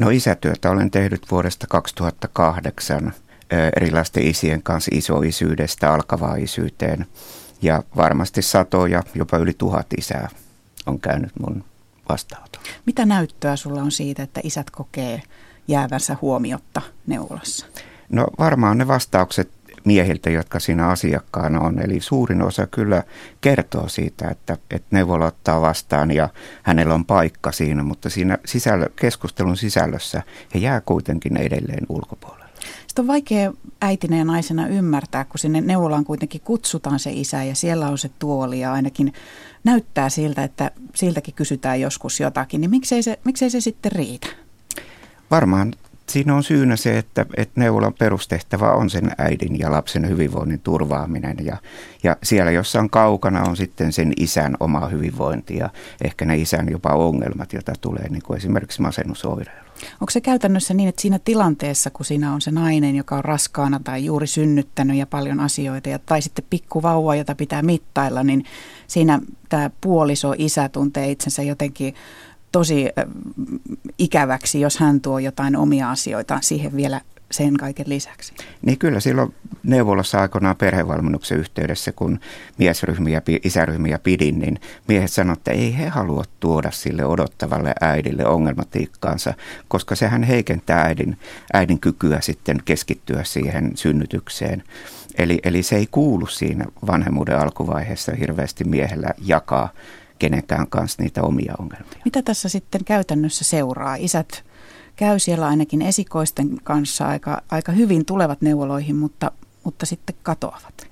No isätyötä olen tehnyt vuodesta 2008 erilaisten isien kanssa isoisyydestä alkavaa isyyteen. Ja varmasti satoja, jopa yli tuhat isää on käynyt mun vastaanotolla. Mitä näyttöä sulla on siitä, että isät kokee jäävänsä huomiotta neuvolassa? No varmaan ne vastaukset miehiltä, jotka siinä asiakkaana on. Eli suurin osa kyllä kertoo siitä, että, että neuvola ottaa vastaan ja hänellä on paikka siinä, mutta siinä sisällö, keskustelun sisällössä he jää kuitenkin edelleen ulkopuolelle. Sitä on vaikea äitinä ja naisena ymmärtää, kun sinne neuvolaan kuitenkin kutsutaan se isä ja siellä on se tuoli ja ainakin näyttää siltä, että siltäkin kysytään joskus jotakin, niin miksei se, miksei se sitten riitä? Varmaan siinä on syynä se, että, että neuvolan perustehtävä on sen äidin ja lapsen hyvinvoinnin turvaaminen. Ja, ja siellä, jossa on kaukana, on sitten sen isän oma hyvinvointi ja ehkä ne isän jopa ongelmat, joita tulee, niin kuin esimerkiksi masennusoireilu. Onko se käytännössä niin, että siinä tilanteessa, kun siinä on se nainen, joka on raskaana tai juuri synnyttänyt ja paljon asioita, ja, tai sitten pikkuvauva, jota pitää mittailla, niin siinä tämä puoliso, isä tuntee itsensä jotenkin tosi ikäväksi, jos hän tuo jotain omia asioita siihen vielä sen kaiken lisäksi. Niin kyllä silloin neuvolassa aikoinaan perhevalmennuksen yhteydessä, kun miesryhmiä, isäryhmiä pidin, niin miehet sanoivat, että ei he halua tuoda sille odottavalle äidille ongelmatiikkaansa, koska sehän heikentää äidin, äidin kykyä sitten keskittyä siihen synnytykseen. Eli, eli se ei kuulu siinä vanhemmuuden alkuvaiheessa hirveästi miehellä jakaa kenenkään kanssa niitä omia ongelmia. Mitä tässä sitten käytännössä seuraa? Isät käy siellä ainakin esikoisten kanssa aika, aika hyvin tulevat neuvoloihin, mutta, mutta sitten katoavat.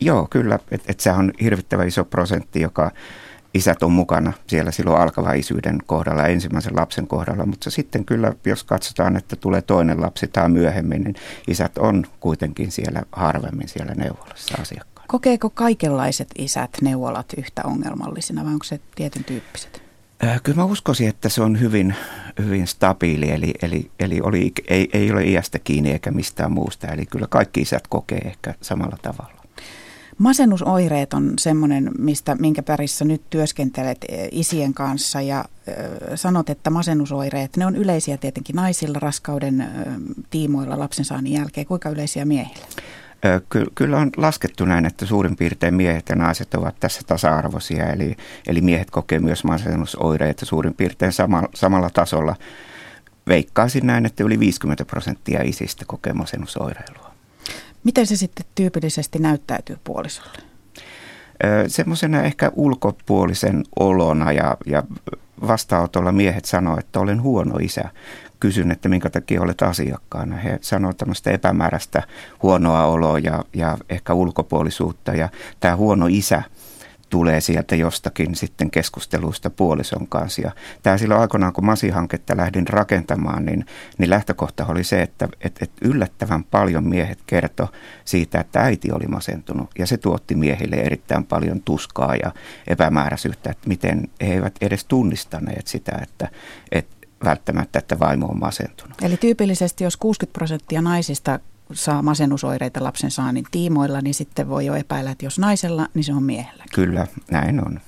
Joo, kyllä. Että et se on hirvittävän iso prosentti, joka isät on mukana siellä silloin alkava isyyden kohdalla, ensimmäisen lapsen kohdalla, mutta sitten kyllä, jos katsotaan, että tulee toinen lapsi tai myöhemmin, niin isät on kuitenkin siellä harvemmin siellä neuvolassa asiakkaana. Kokeeko kaikenlaiset isät neuvolat yhtä ongelmallisina vai onko se tietyn tyyppiset? Kyllä mä uskoisin, että se on hyvin, hyvin stabiili, eli, eli, eli oli, ei, ei ole iästä kiinni eikä mistään muusta. Eli kyllä kaikki isät kokee ehkä samalla tavalla. Masennusoireet on semmoinen, mistä, minkä pärissä nyt työskentelet e, isien kanssa ja sanot, että masennusoireet, ne on yleisiä tietenkin naisilla raskauden tiimoilla lapsensaannin jälkeen. Kuinka yleisiä miehillä? Kyllä on laskettu näin, että suurin piirtein miehet ja naiset ovat tässä tasa-arvoisia, eli, eli miehet kokee myös masennusoireita suurin piirtein sama, samalla tasolla. Veikkaisin näin, että yli 50 prosenttia isistä kokee masennusoireilua. Miten se sitten tyypillisesti näyttäytyy puolisolle? Semmoisena ehkä ulkopuolisen olona ja, ja vastaanotolla miehet sanoo, että olen huono isä kysyn, että minkä takia olet asiakkaana. He sanovat tämmöistä epämääräistä huonoa oloa ja, ja ehkä ulkopuolisuutta. Ja tämä huono isä tulee sieltä jostakin sitten keskusteluista puolison kanssa. Ja tämä silloin aikoinaan, kun Masi-hanketta lähdin rakentamaan, niin, niin lähtökohta oli se, että et, et yllättävän paljon miehet kertoi siitä, että äiti oli masentunut. Ja se tuotti miehille erittäin paljon tuskaa ja epämääräisyyttä, että miten he eivät edes tunnistaneet sitä, että, että välttämättä, että vaimo on masentunut. Eli tyypillisesti, jos 60 prosenttia naisista saa masennusoireita lapsen saannin tiimoilla, niin sitten voi jo epäillä, että jos naisella, niin se on miehellä. Kyllä, näin on.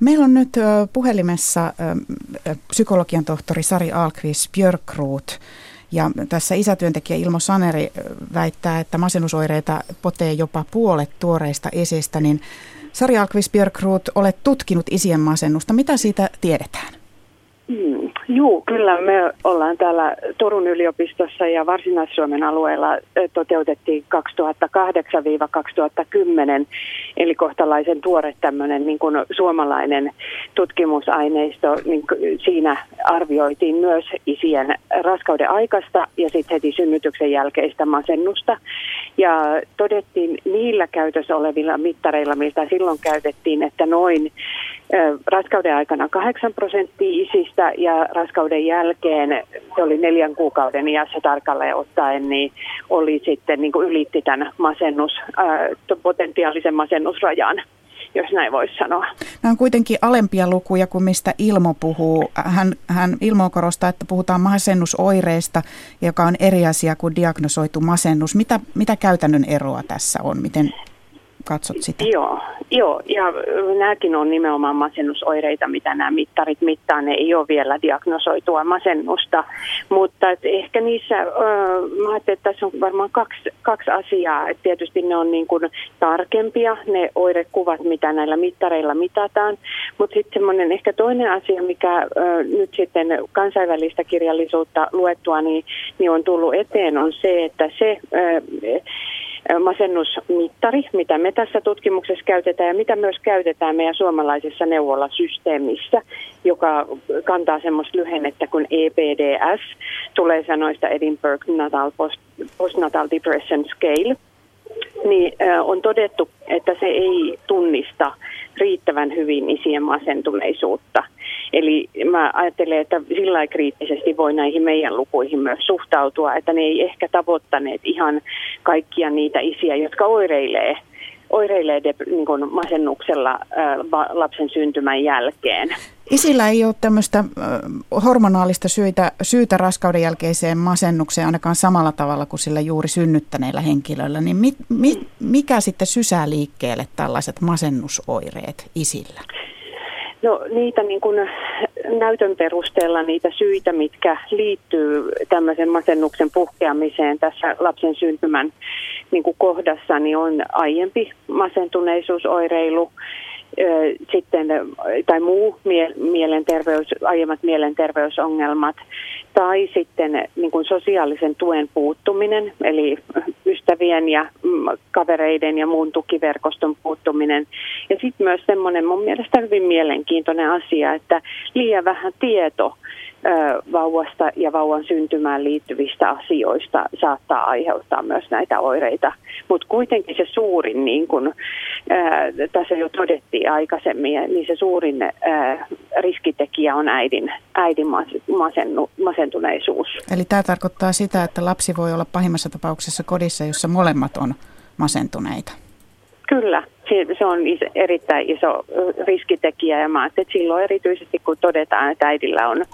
Meillä on nyt puhelimessa psykologian tohtori Sari Alkvist Björkruut. Ja tässä isätyöntekijä Ilmo Saneri väittää, että masennusoireita potee jopa puolet tuoreista esistä. Niin Sari Alkvist Björkruut, olet tutkinut isien masennusta. Mitä siitä tiedetään? Mm, Joo, kyllä me ollaan täällä Turun yliopistossa ja Varsinais-Suomen alueella toteutettiin 2008-2010, eli kohtalaisen tuore tämmöinen niin kuin suomalainen tutkimusaineisto. Niin siinä arvioitiin myös isien raskauden aikaista ja sitten heti synnytyksen jälkeistä masennusta. Ja todettiin niillä käytössä olevilla mittareilla, mitä silloin käytettiin, että noin raskauden aikana 8 prosenttia isistä ja raskauden jälkeen, se oli neljän kuukauden iässä tarkalleen ottaen, niin oli sitten niin kuin ylitti tämän masennus, potentiaalisen masennusrajan jos näin voisi sanoa. Nämä on kuitenkin alempia lukuja kuin mistä Ilmo puhuu. Hän, hän Ilmo korostaa, että puhutaan masennusoireista, joka on eri asia kuin diagnosoitu masennus. Mitä, mitä käytännön eroa tässä on? Miten katsot sitä? Joo, joo, ja nämäkin on nimenomaan masennusoireita, mitä nämä mittarit mittaa. Ne ei ole vielä diagnosoitua masennusta, mutta et ehkä niissä, äh, mä ajattelin, että tässä on varmaan kaksi, kaksi asiaa. Et tietysti ne on niin kuin tarkempia, ne oirekuvat, mitä näillä mittareilla mitataan, mutta sitten semmoinen ehkä toinen asia, mikä äh, nyt sitten kansainvälistä kirjallisuutta luettua, niin, niin on tullut eteen, on se, että se äh, masennusmittari, mitä me tässä tutkimuksessa käytetään ja mitä myös käytetään meidän suomalaisessa neuvolasysteemissä, joka kantaa semmoista lyhennettä kuin EPDS, tulee sanoista Edinburgh Natal Post, Postnatal Depression Scale, niin on todettu, että se ei tunnista riittävän hyvin isien masentuneisuutta. Eli mä ajattelen, että sillä kriittisesti voi näihin meidän lukuihin myös suhtautua, että ne ei ehkä tavoittaneet ihan kaikkia niitä isiä, jotka oireilee oireilee niin kuin masennuksella lapsen syntymän jälkeen. Isillä ei ole tämmöistä hormonaalista syytä, syytä raskauden jälkeiseen masennukseen ainakaan samalla tavalla kuin sillä juuri synnyttäneillä henkilöillä. Niin mi, mi, mikä sitten sysää liikkeelle tällaiset masennusoireet isillä? No niitä niin kuin näytön perusteella niitä syitä, mitkä liittyy tämmöisen masennuksen puhkeamiseen tässä lapsen syntymän niin kuin kohdassa, niin on aiempi masentuneisuusoireilu, sitten, tai muu mielenterveys, aiemmat mielenterveysongelmat, tai sitten niin kuin sosiaalisen tuen puuttuminen, eli ystävien ja mm, kavereiden ja muun tukiverkoston puuttuminen. Ja sitten myös semmoinen mun mielestä hyvin mielenkiintoinen asia, että liian vähän tieto vauvasta ja vauvan syntymään liittyvistä asioista saattaa aiheuttaa myös näitä oireita. Mutta kuitenkin se suurin, niin kuin tässä jo todettiin aikaisemmin, niin se suurin ää, riskitekijä on äidin, äidin masennu, masentuneisuus. Eli tämä tarkoittaa sitä, että lapsi voi olla pahimmassa tapauksessa kodissa, jossa molemmat on masentuneita. Kyllä, se on erittäin iso riskitekijä ja mä että silloin erityisesti kun todetaan, että äidillä on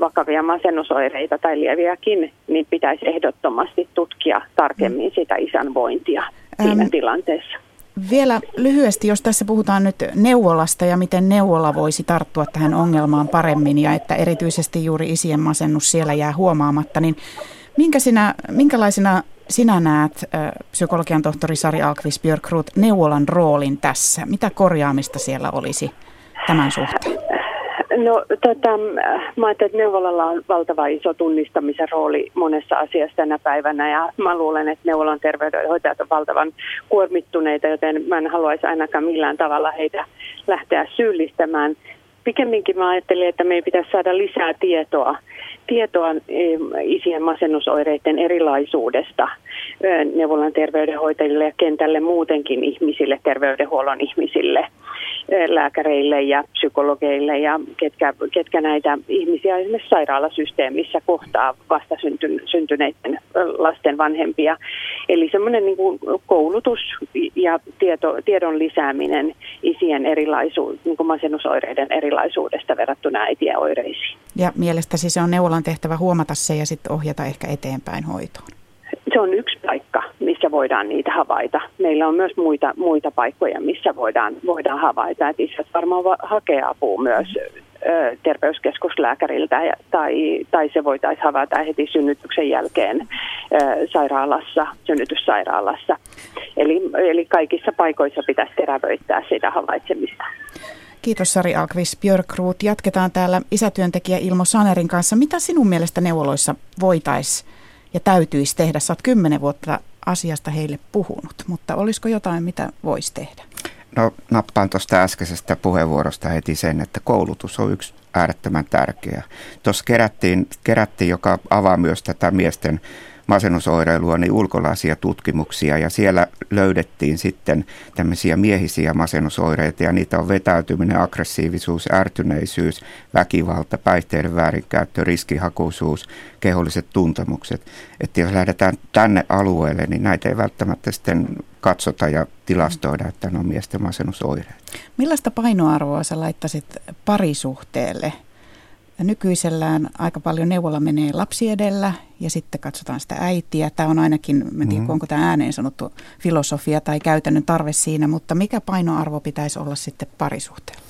vakavia masennusoireita tai lieviäkin, niin pitäisi ehdottomasti tutkia tarkemmin sitä isän vointia siinä ähm, tilanteessa. Vielä lyhyesti, jos tässä puhutaan nyt neuvolasta ja miten neuvola voisi tarttua tähän ongelmaan paremmin ja että erityisesti juuri isien masennus siellä jää huomaamatta, niin minkä sinä, minkälaisina sinä näet, psykologian tohtori Sari Alkvis Björkrut, neuvolan roolin tässä? Mitä korjaamista siellä olisi tämän suhteen? No tota, mä ajattelin, että neuvolalla on valtava iso tunnistamisen rooli monessa asiassa tänä päivänä ja mä luulen, että neuvolan terveydenhoitajat on valtavan kuormittuneita, joten mä en haluaisi ainakaan millään tavalla heitä lähteä syyllistämään. Pikemminkin mä ajattelin, että meidän pitäisi saada lisää tietoa tietoa isien masennusoireiden erilaisuudesta neuvolan terveydenhoitajille ja kentälle muutenkin ihmisille, terveydenhuollon ihmisille, lääkäreille ja psykologeille ja ketkä, ketkä näitä ihmisiä esimerkiksi sairaalasysteemissä kohtaa vasta syntyneiden lasten vanhempia. Eli semmoinen niin kuin koulutus ja tieto, tiedon lisääminen isien erilaisuus, niin kuin masennusoireiden erilaisuudesta verrattuna äitien oireisiin. Ja mielestäsi se on neuvolan tehtävä huomata se ja sitten ohjata ehkä eteenpäin hoitoon. Se on yksi paikka, missä voidaan niitä havaita. Meillä on myös muita, muita paikkoja, missä voidaan, voidaan havaita. Että isät varmaan hakee apua myös ö, terveyskeskuslääkäriltä ja, tai, tai se voitaisiin havaita heti synnytyksen jälkeen ö, sairaalassa, synnytyssairaalassa. Eli, eli kaikissa paikoissa pitäisi terävöittää sitä havaitsemista. Kiitos Sari Alkvis Björkruut. Jatketaan täällä isätyöntekijä Ilmo Sanerin kanssa. Mitä sinun mielestä neuvoloissa voitaisiin ja täytyisi tehdä? Sä oot kymmenen vuotta asiasta heille puhunut, mutta olisiko jotain, mitä voisi tehdä? No nappaan tuosta äskeisestä puheenvuorosta heti sen, että koulutus on yksi äärettömän tärkeä. Tuossa kerättiin, kerättiin, joka avaa myös tätä miesten masennusoireilua, niin ulkolaisia tutkimuksia ja siellä löydettiin sitten tämmöisiä miehisiä masennusoireita ja niitä on vetäytyminen, aggressiivisuus, ärtyneisyys, väkivalta, päihteiden väärinkäyttö, riskihakuisuus, keholliset tuntemukset. Että jos lähdetään tänne alueelle, niin näitä ei välttämättä sitten katsota ja tilastoida, että ne on miesten masennusoireet. Millaista painoarvoa sä laittasit parisuhteelle? Ja nykyisellään aika paljon neuvola menee lapsi edellä ja sitten katsotaan sitä äitiä. Tämä on ainakin, en tiedä, mm. onko tämä ääneen sanottu filosofia tai käytännön tarve siinä, mutta mikä painoarvo pitäisi olla sitten parisuhteella?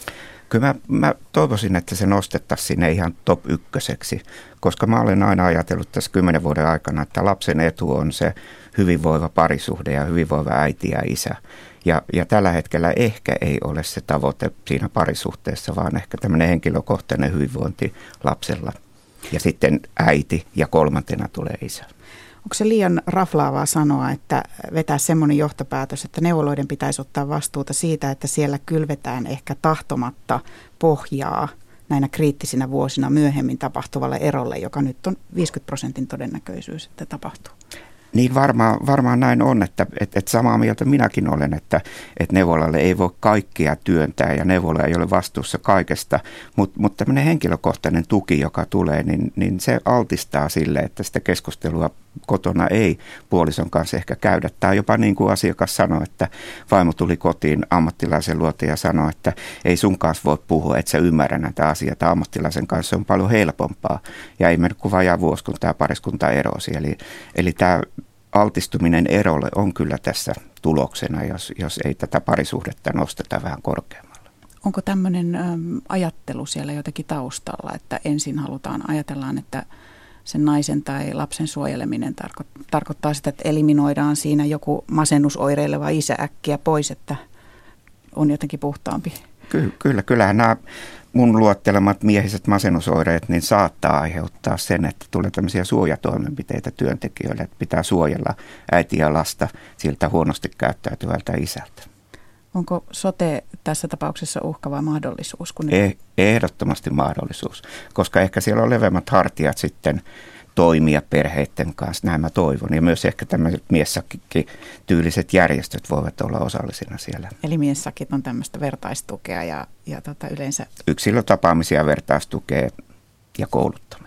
Kyllä mä, mä toivoisin, että se nostettaisiin sinne ihan top ykköseksi, koska mä olen aina ajatellut tässä kymmenen vuoden aikana, että lapsen etu on se hyvinvoiva parisuhde ja hyvinvoiva äiti ja isä. Ja, ja tällä hetkellä ehkä ei ole se tavoite siinä parisuhteessa, vaan ehkä tämmöinen henkilökohtainen hyvinvointi lapsella. Ja sitten äiti ja kolmantena tulee isä. Onko se liian raflaavaa sanoa, että vetää semmoinen johtopäätös, että neuvoloiden pitäisi ottaa vastuuta siitä, että siellä kylvetään ehkä tahtomatta pohjaa näinä kriittisinä vuosina myöhemmin tapahtuvalle erolle, joka nyt on 50 prosentin todennäköisyys, että tapahtuu? Niin varmaan, varmaan näin on, että, että, että samaa mieltä minäkin olen, että, että neuvolalle ei voi kaikkia työntää ja neuvola ei ole vastuussa kaikesta, mutta, mutta tämmöinen henkilökohtainen tuki, joka tulee, niin, niin se altistaa sille, että sitä keskustelua kotona ei puolison kanssa ehkä käydä. Tai jopa niin kuin asiakas sanoi, että vaimo tuli kotiin ammattilaisen luota ja sanoi, että ei sun kanssa voi puhua, että sä ymmärrä näitä asioita. Ammattilaisen kanssa on paljon helpompaa. Ja ei mennyt kuin vajaa vuosi, kun tämä pariskunta erosi. Eli, eli tämä altistuminen erolle on kyllä tässä tuloksena, jos, jos ei tätä parisuhdetta nosteta vähän korkeammalle. Onko tämmöinen äm, ajattelu siellä jotenkin taustalla, että ensin halutaan, ajatellaan, että sen naisen tai lapsen suojeleminen tarko- tarkoittaa sitä, että eliminoidaan siinä joku masennusoireileva isä äkkiä pois, että on jotenkin puhtaampi. Ky- kyllä, kyllähän nämä mun luottelemat miehiset masennusoireet niin saattaa aiheuttaa sen, että tulee tämmöisiä suojatoimenpiteitä työntekijöille, että pitää suojella äitiä ja lasta siltä huonosti käyttäytyvältä isältä. Onko sote tässä tapauksessa uhka vai mahdollisuus? Kun eh, ehdottomasti mahdollisuus, koska ehkä siellä on leveämmät hartiat sitten toimia perheiden kanssa, näin mä toivon. Ja myös ehkä tämmöiset miessakki tyyliset järjestöt voivat olla osallisina siellä. Eli miessakit on tämmöistä vertaistukea ja, ja tota yleensä... Yksilötapaamisia, vertaistukea ja kouluttamista.